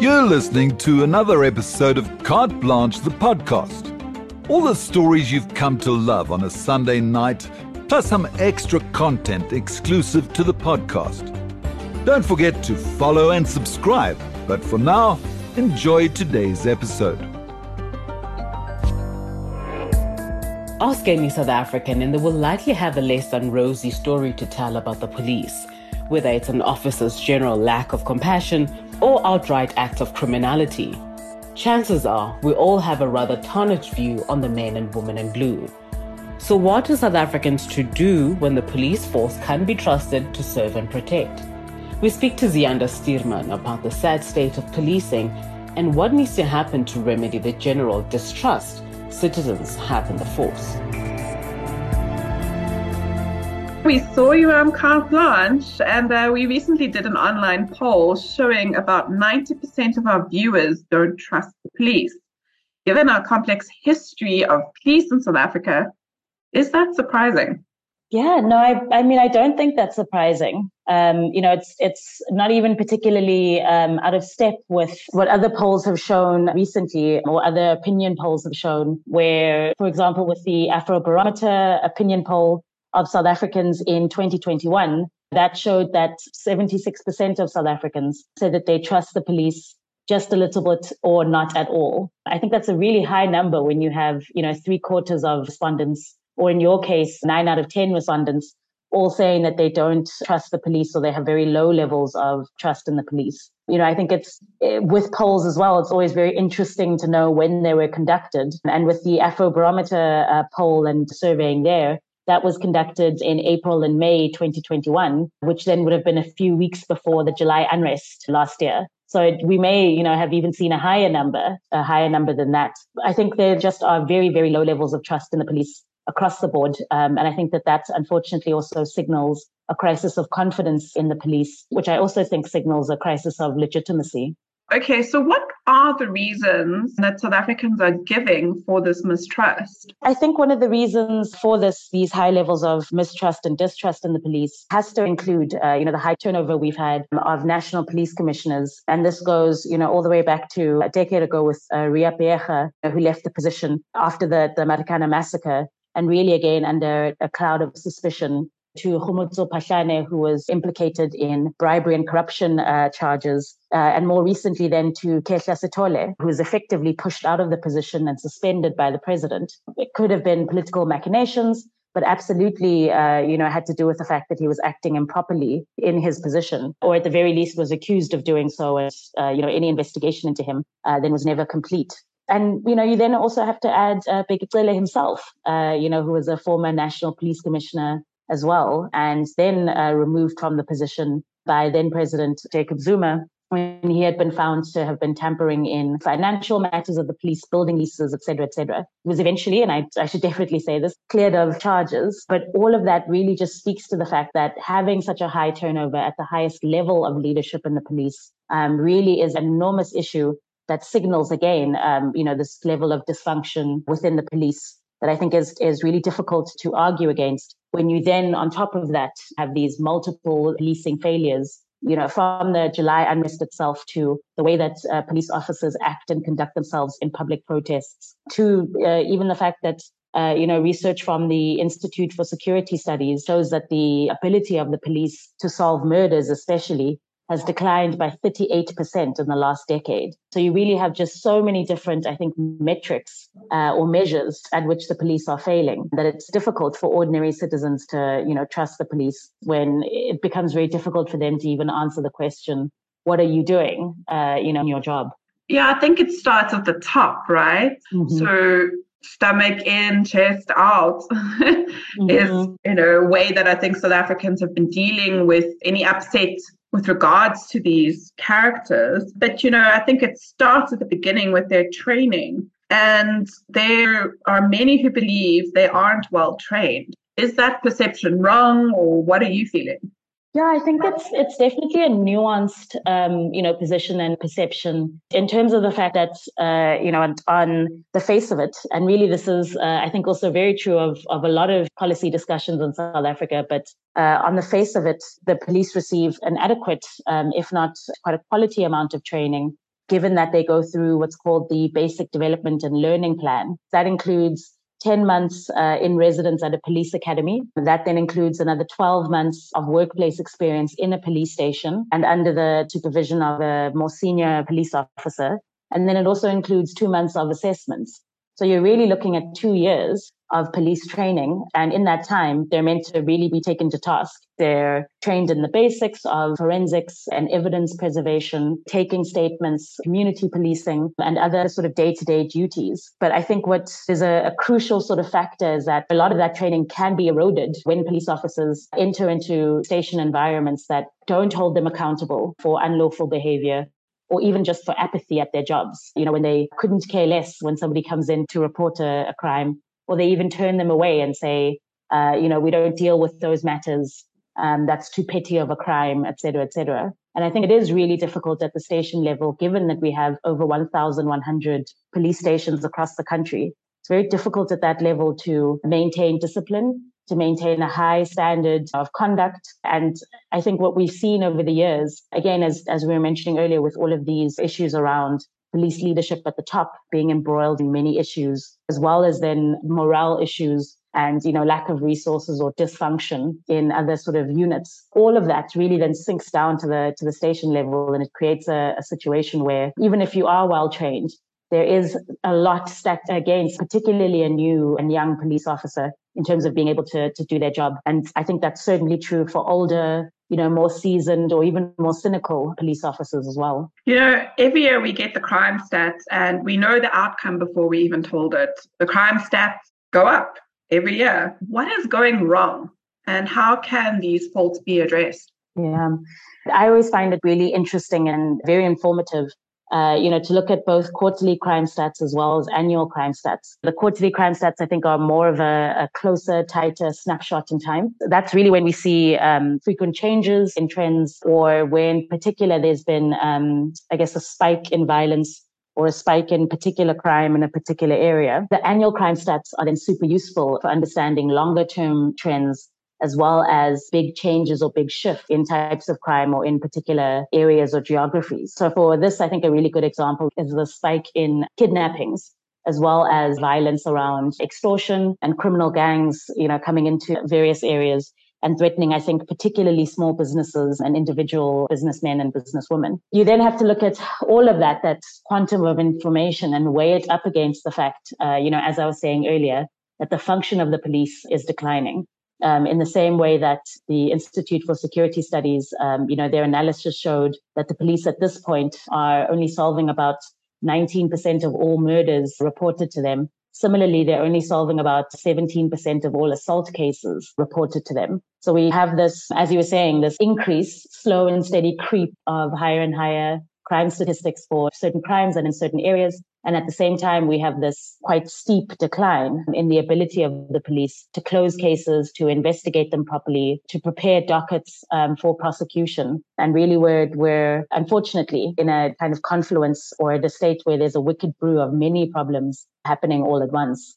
You're listening to another episode of Carte Blanche, the podcast. All the stories you've come to love on a Sunday night, plus some extra content exclusive to the podcast. Don't forget to follow and subscribe. But for now, enjoy today's episode. Ask any South African, and they will likely have a less than rosy story to tell about the police, whether it's an officer's general lack of compassion or outright acts of criminality. Chances are we all have a rather tarnished view on the men and women in blue. So, what are South Africans to do when the police force can be trusted to serve and protect? We speak to Ziyanda Stuurman about the sad state of policing and what needs to happen to remedy the general distrust citizens have in the force. We saw you on Carte Blanche, and uh, we recently did an online poll showing about 90% of our viewers don't trust the police. Given our complex history of police in South Africa, is that surprising? Yeah, no, I, I mean, I don't think that's surprising. Um, you know, it's it's not even particularly um, out of step with what other polls have shown recently, or other opinion polls have shown. Where, for example, with the Afrobarometer opinion poll of South Africans in 2021, that showed that 76% of South Africans said that they trust the police just a little bit or not at all. I think that's a really high number when you have, you know, three quarters of respondents or in your case, nine out of 10 respondents all saying that they don't trust the police or they have very low levels of trust in the police. You know, I think it's eh, with polls as well, it's always very interesting to know when they were conducted. And with the Afrobarometer uh, poll and surveying there, that was conducted in April and May 2021, which then would have been a few weeks before the July unrest last year. So we may, you know, have even seen a higher number, a higher number than that. I think there just are very, very low levels of trust in the police across the board. Um, and I think that that unfortunately also signals a crisis of confidence in the police, which I also think signals a crisis of legitimacy. Okay, so what are the reasons that South Africans are giving for this mistrust? I think one of the reasons for this, these high levels of mistrust and distrust in the police, has to include, uh, you know, the high turnover we've had of national police commissioners, and this goes, you know, all the way back to a decade ago with uh, Riah Phiyega, who left the position after the the Marikana massacre, and really again under a cloud of suspicion to Khomotso Phahlane, who was implicated in bribery and corruption uh, charges, uh, and more recently then to Khehla Sithole, who was effectively pushed out of the position and suspended by the president. It could have been political machinations, but absolutely, uh, you know, had to do with the fact that he was acting improperly in his position, or at the very least was accused of doing so. As uh, you know, any investigation into him uh, then was never complete and you know, you then also have to add uh, himself, uh, you know, who was a former national police commissioner as well, and then uh, removed from the position by then President Jacob Zuma when he had been found to have been tampering in financial matters of the police, building leases, et cetera, et cetera. He was eventually, and I, I should definitely say this, cleared of charges. But all of that really just speaks to the fact that having such a high turnover at the highest level of leadership in the police um, really is an enormous issue that signals again, um, you know, this level of dysfunction within the police that I think is is really difficult to argue against. When you then, on top of that, have these multiple policing failures, you know, from the July unrest itself to the way that uh, police officers act and conduct themselves in public protests, to uh, even the fact that uh, you know, research from the Institute for Security Studies shows that the ability of the police to solve murders, especially, has declined by 38% in the last decade. So you really have just so many different, I think, metrics uh, or measures at which the police are failing that it's difficult for ordinary citizens to, you know, trust the police when it becomes very difficult for them to even answer the question, what are you doing, uh, you know, in your job? Yeah, I think it starts at the top, right? Mm-hmm. So stomach in, chest out mm-hmm. is, you know, a way that I think South Africans have been dealing with any upset with regards to these characters. But, you know, I think it starts at the beginning with their training. And there are many who believe they aren't well trained. Is that perception wrong, or what are you feeling? Yeah, I think it's it's definitely a nuanced, um, you know, position and perception in terms of the fact that, uh, you know, on, on, the face of it, and really this is, uh, I think, also very true of of a lot of policy discussions in South Africa. But uh, on the face of it, the police receive an adequate, um, if not quite a quality amount of training given that they go through what's called the basic development and learning plan. That includes 10 months uh, in residence at a police academy. That then includes another 12 months of workplace experience in a police station and under the supervision of a more senior police officer. And then it also includes two months of assessments. So you're really looking at two years of police training. And in that time, they're meant to really be taken to task. They're trained in the basics of forensics and evidence preservation, taking statements, community policing, and other sort of day to day duties. But I think what is a, a crucial sort of factor is that a lot of that training can be eroded when police officers enter into station environments that don't hold them accountable for unlawful behavior or even just for apathy at their jobs. You know, when they couldn't care less when somebody comes in to report a, a crime, or they even turn them away and say, uh, you know, we don't deal with those matters. Um, that's too petty of a crime, et cetera, et cetera. And I think it is really difficult at the station level, given that we have over 1,100 police stations across the country. It's very difficult at that level to maintain discipline to maintain a high standard of conduct. And I think what we've seen over the years, again, as, as we were mentioning earlier, with all of these issues around police leadership at the top being embroiled in many issues, as well as then morale issues and you know lack of resources or dysfunction in other sort of units all of that really then sinks down to the to the station level and it creates a, a situation where even if you are well trained there is a lot stacked against particularly a new and young police officer in terms of being able to, to do their job. And I think that's certainly true for older, you know, more seasoned or even more cynical police officers as well. You know, every year we get the crime stats and we know the outcome before we even told it. The crime stats go up every year. What is going wrong? And how can these faults be addressed? Yeah, I always find it really interesting and very informative uh, you know, to look at both quarterly crime stats as well as annual crime stats. The quarterly crime stats, I think, are more of a, a closer, tighter snapshot in time. That's really when we see um, frequent changes in trends or where in particular there's been, um, I guess, a spike in violence or a spike in particular crime in a particular area. The annual crime stats are then super useful for understanding longer term trends as well as big changes or big shift in types of crime or in particular areas or geographies. So for this, I think a really good example is the spike in kidnappings as well as violence around extortion and criminal gangs, you know, coming into various areas and threatening, I think, particularly small businesses and individual businessmen and businesswomen. You then have to look at all of that, that quantum of information and weigh it up against the fact, uh, you know, as I was saying earlier, that the function of the police is declining um, in the same way that the Institute for Security Studies, um, you know, their analysis showed that the police at this point are only solving about 19% of all murders reported to them. Similarly, they're only solving about 17% of all assault cases reported to them. So we have this, as you were saying, this increase, slow and steady creep of higher and higher crime statistics for certain crimes and in certain areas. And at the same time, we have this quite steep decline in the ability of the police to close cases, to investigate them properly, to prepare dockets um, for prosecution. And really, we're, we're unfortunately in a kind of confluence or the state where there's a wicked brew of many problems happening all at once.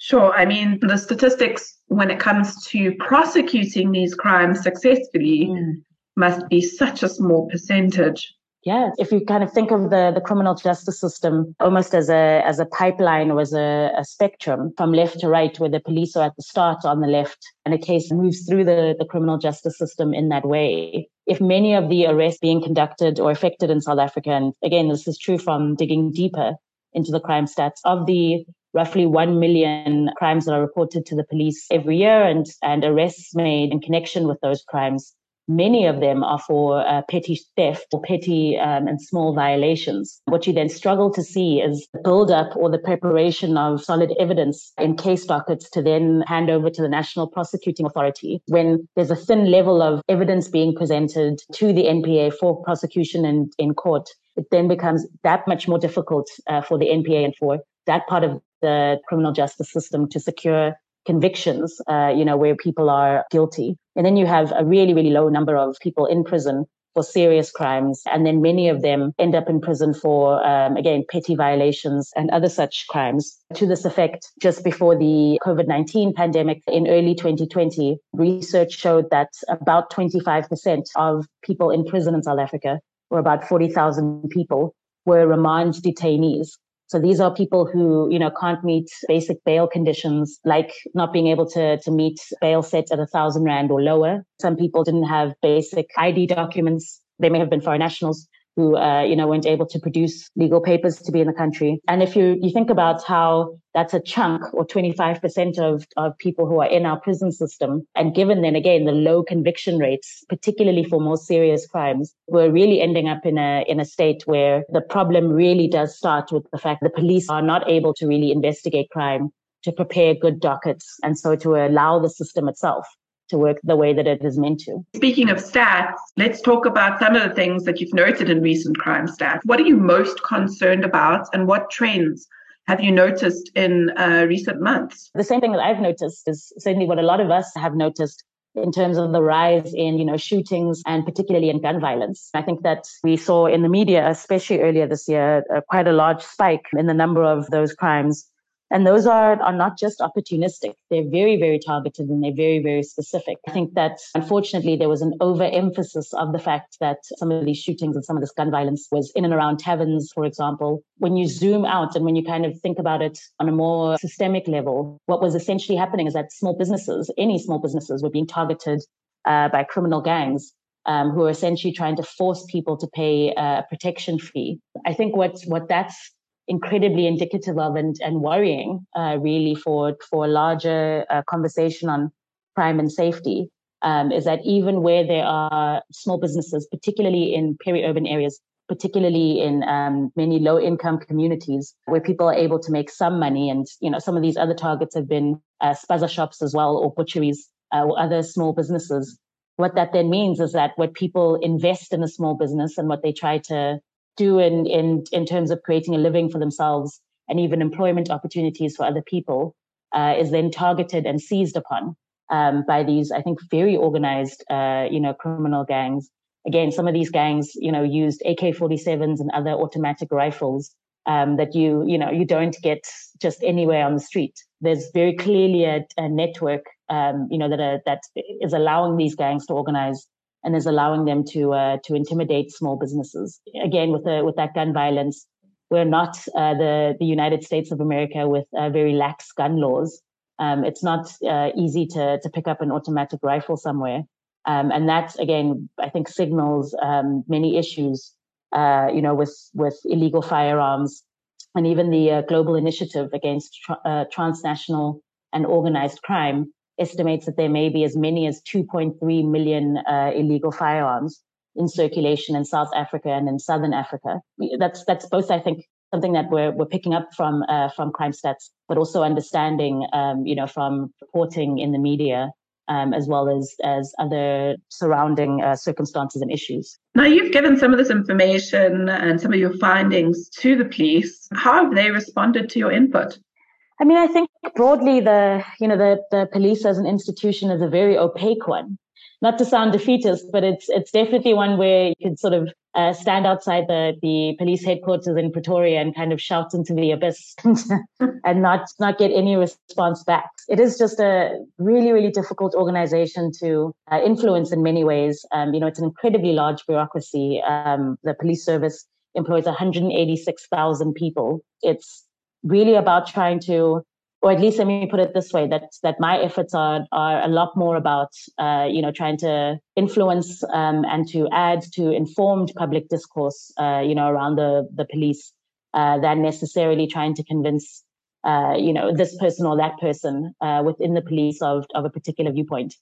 Sure. I mean, the statistics when it comes to prosecuting these crimes successfully mm. must be such a small percentage yeah, if you kind of think of the, the criminal justice system almost as a as a pipeline or as a, a spectrum from left to right, where the police are at the start on the left and a case moves through the, the criminal justice system in that way. If many of the arrests being conducted or affected in South Africa, and again, this is true from digging deeper into the crime stats, of the roughly 1 million crimes that are reported to the police every year and, and arrests made in connection with those crimes, Many of them are for uh, petty theft or petty um, and small violations. What you then struggle to see is the build up or the preparation of solid evidence in case dockets to then hand over to the National Prosecuting Authority when there's a thin level of evidence being presented to the NPA for prosecution and in court. It then becomes that much more difficult uh, for the NPA and for that part of the criminal justice system to secure convictions, uh, you know, where people are guilty. And then you have a really, really low number of people in prison for serious crimes. And then many of them end up in prison for, um, again, petty violations and other such crimes. To this effect, just before the COVID 19 pandemic in early 2020, research showed that about 25% of people in prison in South Africa, or about 40,000 people, were remand detainees. So these are people who, you know, can't meet basic bail conditions, like not being able to, to meet bail set at a thousand rand or lower. Some people didn't have basic ID documents. They may have been foreign nationals who, uh, you know, weren't able to produce legal papers to be in the country. And if you, you think about how that's a chunk or 25% of, of people who are in our prison system, and given then again the low conviction rates, particularly for more serious crimes, we're really ending up in a, in a state where the problem really does start with the fact the police are not able to really investigate crime to prepare good dockets and so to allow the system itself to work the way that it is meant to. Speaking of stats, let's talk about some of the things that you've noted in recent crime stats. What are you most concerned about and what trends have you noticed in uh, recent months? The same thing that I've noticed is certainly what a lot of us have noticed in terms of the rise in, you know, shootings and particularly in gun violence. I think that we saw in the media, especially earlier this year, uh, quite a large spike in the number of those crimes and those are, are not just opportunistic. They're very, very targeted and they're very, very specific. I think that unfortunately there was an overemphasis of the fact that some of these shootings and some of this gun violence was in and around taverns, for example. When you zoom out and when you kind of think about it on a more systemic level, what was essentially happening is that small businesses, any small businesses were being targeted uh, by criminal gangs um, who are essentially trying to force people to pay a protection fee. I think what what that's incredibly indicative of and, and worrying, uh, really, for, for a larger uh, conversation on crime and safety. Um, is that even where there are small businesses, particularly in peri-urban areas, particularly in um, many low-income communities, where people are able to make some money, and you know some of these other targets have been uh, spaza shops as well, or butcheries, uh, or other small businesses. What that then means is that what people invest in a small business and what they try to do in, in, in terms of creating a living for themselves and even employment opportunities for other people uh, is then targeted and seized upon um, by these, I think, very organized, uh, you know, criminal gangs. Again, some of these gangs, you know, used AK-47s and other automatic rifles um, that you, you know, you don't get just anywhere on the street. There's very clearly a, a network, um, you know, that are, that is allowing these gangs to organize and is allowing them to uh, to intimidate small businesses. Again, with the with that gun violence, we're not uh, the the United States of America with uh, very lax gun laws. Um, it's not uh, easy to to pick up an automatic rifle somewhere, um, and that again, I think, signals um, many issues. Uh, you know, with with illegal firearms, and even the uh, global initiative against tra- transnational and organized crime estimates that there may be as many as 2.3 million uh, illegal firearms in circulation in South Africa and in Southern Africa. That's that's both, I think, something that we're we're picking up from uh, from crime stats, but also understanding, um, you know, from reporting in the media. Um, as well as as other surrounding uh, circumstances and issues. Now, you've given some of this information and some of your findings to the police. How have they responded to your input? I mean, I think broadly the, you know, the, the police as an institution is a very opaque one. Not to sound defeatist, but it's, it's definitely one where you can sort of uh, stand outside the, the police headquarters in Pretoria and kind of shout into the abyss and not, not get any response back. It is just a really, really difficult organization to uh, influence in many ways. Um, you know, it's an incredibly large bureaucracy. Um, the police service employs 186,000 people. It's really about trying to or at least let me put it this way that that my efforts are are a lot more about uh, you know trying to influence um, and to add to informed public discourse uh, you know around the the police uh, than necessarily trying to convince uh, you know this person or that person uh, within the police of of a particular viewpoint.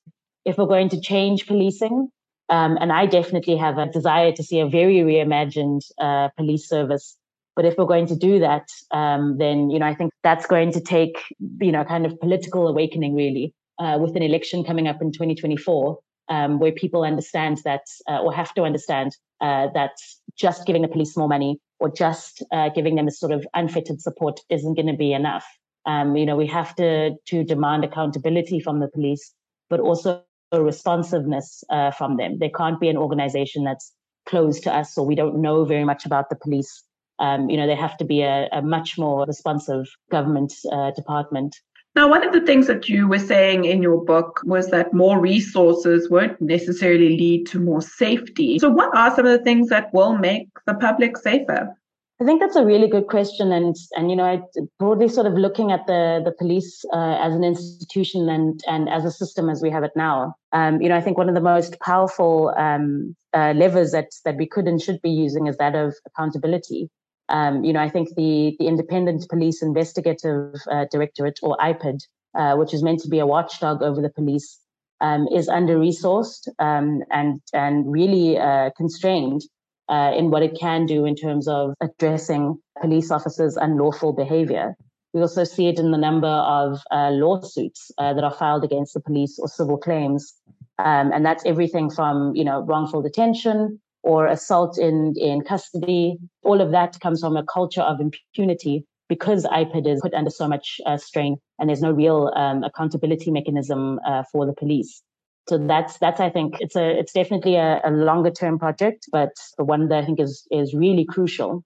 If we're going to change policing, um, and I definitely have a desire to see a very reimagined uh, police service but if we're going to do that, um, then you know I think that's going to take you know kind of political awakening really uh, with an election coming up in 2024, um, where people understand that uh, or have to understand uh, that just giving the police more money or just uh, giving them a sort of unfettered support isn't going to be enough. Um, you know we have to to demand accountability from the police, but also responsiveness uh, from them. There can't be an organization that's closed to us or we don't know very much about the police um, you know, they have to be a, a much more responsive government uh, department. Now, one of the things that you were saying in your book was that more resources won't necessarily lead to more safety. So, what are some of the things that will make the public safer? I think that's a really good question, and and you know, I, broadly sort of looking at the the police uh, as an institution and and as a system as we have it now. Um, you know, I think one of the most powerful um, uh, levers that that we could and should be using is that of accountability. Um, you know, I think the the Independent Police Investigative uh, Directorate or IPID, uh, which is meant to be a watchdog over the police, um, is under resourced um, and and really uh, constrained uh, in what it can do in terms of addressing police officers' unlawful behavior. We also see it in the number of uh, lawsuits uh, that are filed against the police or civil claims. Um, and that's everything from, you know, wrongful detention or assault in, in custody. All of that comes from a culture of impunity because IPID is put under so much uh, strain and there's no real um, accountability mechanism uh, for the police. So that's that's I think it's a it's definitely a, a longer term project, but the one that I think is is really crucial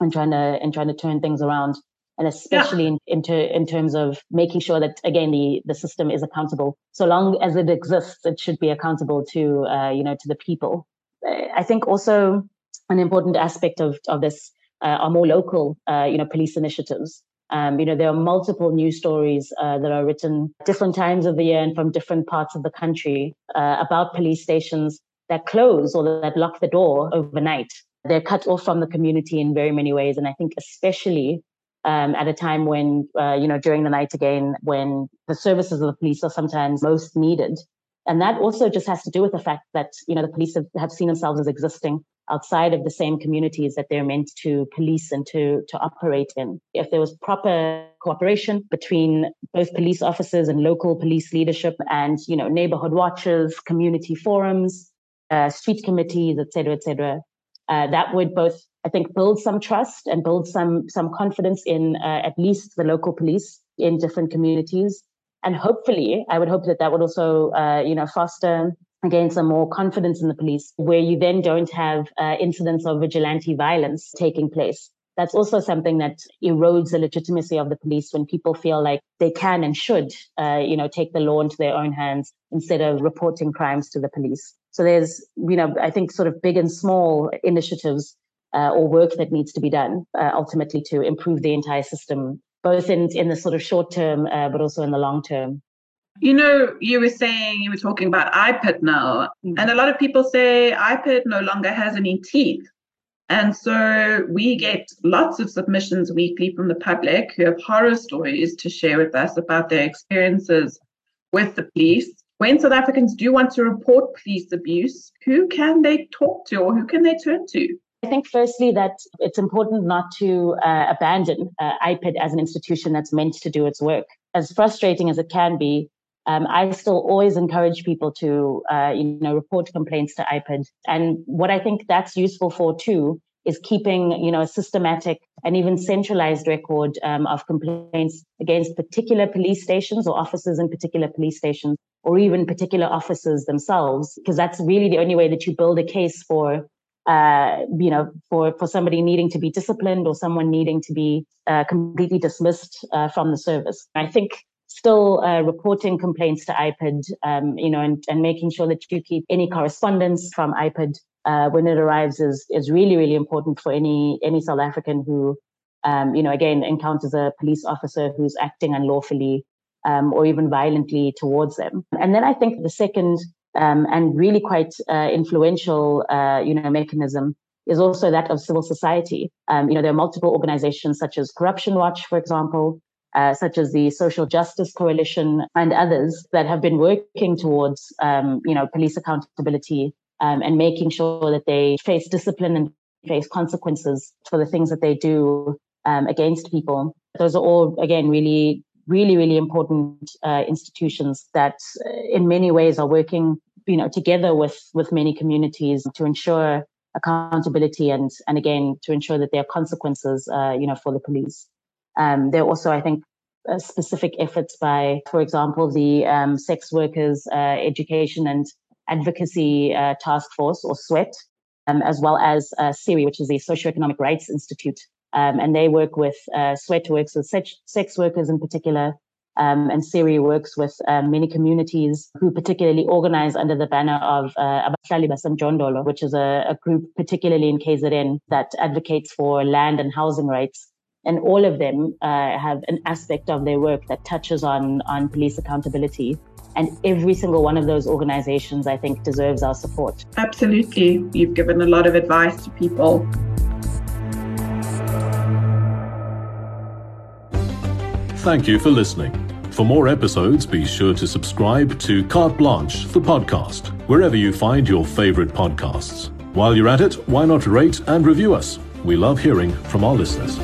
in trying to in trying to turn things around, and especially yeah. in, in, ter, in terms of making sure that again the the system is accountable. So long as it exists, it should be accountable to uh, you know to the people. I think also an important aspect of of this uh, are more local uh, you know police initiatives. Um, you know, there are multiple news stories uh, that are written different times of the year and from different parts of the country uh, about police stations that close or that lock the door overnight. They're cut off from the community in very many ways. And I think especially um, at a time when, uh, you know, during the night again, when the services of the police are sometimes most needed. And that also just has to do with the fact that, you know, the police have, have seen themselves as existing outside of the same communities that they're meant to police and to, to operate in. If there was proper cooperation between both police officers and local police leadership and, you know, neighborhood watches, community forums, uh, street committees, et cetera, et cetera, uh, that would both, I think, build some trust and build some, some confidence in uh, at least the local police in different communities. And hopefully, I would hope that that would also, uh, you know, foster again some more confidence in the police where you then don't have uh, incidents of vigilante violence taking place. That's also something that erodes the legitimacy of the police when people feel like they can and should uh, you know take the law into their own hands instead of reporting crimes to the police. So there's you know i think sort of big and small initiatives uh, or work that needs to be done uh, ultimately to improve the entire system both in in the sort of short term uh, but also in the long term you know, you were saying you were talking about IPID now, mm-hmm. and a lot of people say IPID no longer has any teeth. And so we get lots of submissions weekly from the public who have horror stories to share with us about their experiences with the police. When South Africans do want to report police abuse, who can they talk to or who can they turn to? I think, firstly, that it's important not to uh, abandon uh, IPID as an institution that's meant to do its work. As frustrating as it can be, um, I still always encourage people to, uh, you know, report complaints to IPID. And what I think that's useful for too is keeping, you know, a systematic and even centralized record um, of complaints against particular police stations or officers in particular police stations or even particular officers themselves, because that's really the only way that you build a case for uh, you know, for, for somebody needing to be disciplined or someone needing to be uh, completely dismissed uh, from the service. I think still uh, reporting complaints to IPID, um, you know, and, and making sure that you keep any correspondence from IPID uh, when it arrives is is really really important for any any South African who, um, you know, again encounters a police officer who's acting unlawfully um, or even violently towards them. And then I think the second um, and really quite uh, influential, uh, you know, mechanism is also that of civil society. Um, you know, there are multiple organizations such as Corruption Watch, for example, uh, such as the Social Justice Coalition and others that have been working towards, um, you know, police accountability um, and making sure that they face discipline and face consequences for the things that they do um, against people. Those are all, again, really, really, really important uh, institutions that, uh, in many ways, are working, you know, together with with many communities to ensure accountability and and again to ensure that there are consequences, uh, you know, for the police. Um, there are also, I think, uh, specific efforts by, for example, the um, Sex Workers uh, Education and Advocacy uh, Task Force, or SWEAT, um, as well as uh, SERI, which is the Socioeconomic Rights Institute. Um, and they work with, uh, SWEAT works with sex, sex workers in particular, Um, and SERI works with um, many communities who particularly organize under the banner of uh, Abahlali Basemjondolo, which is a, a group particularly in KZN that advocates for land and housing rights. And all of them uh, have an aspect of their work that touches on on police accountability. And every single one of those organizations i think deserves our support. Absolutely. You've given a lot of advice to people thank you for listening. For more episodes be sure to subscribe to carte blanche the podcast wherever you find your favorite podcasts. While you're at it why not rate and review us? We love hearing from our listeners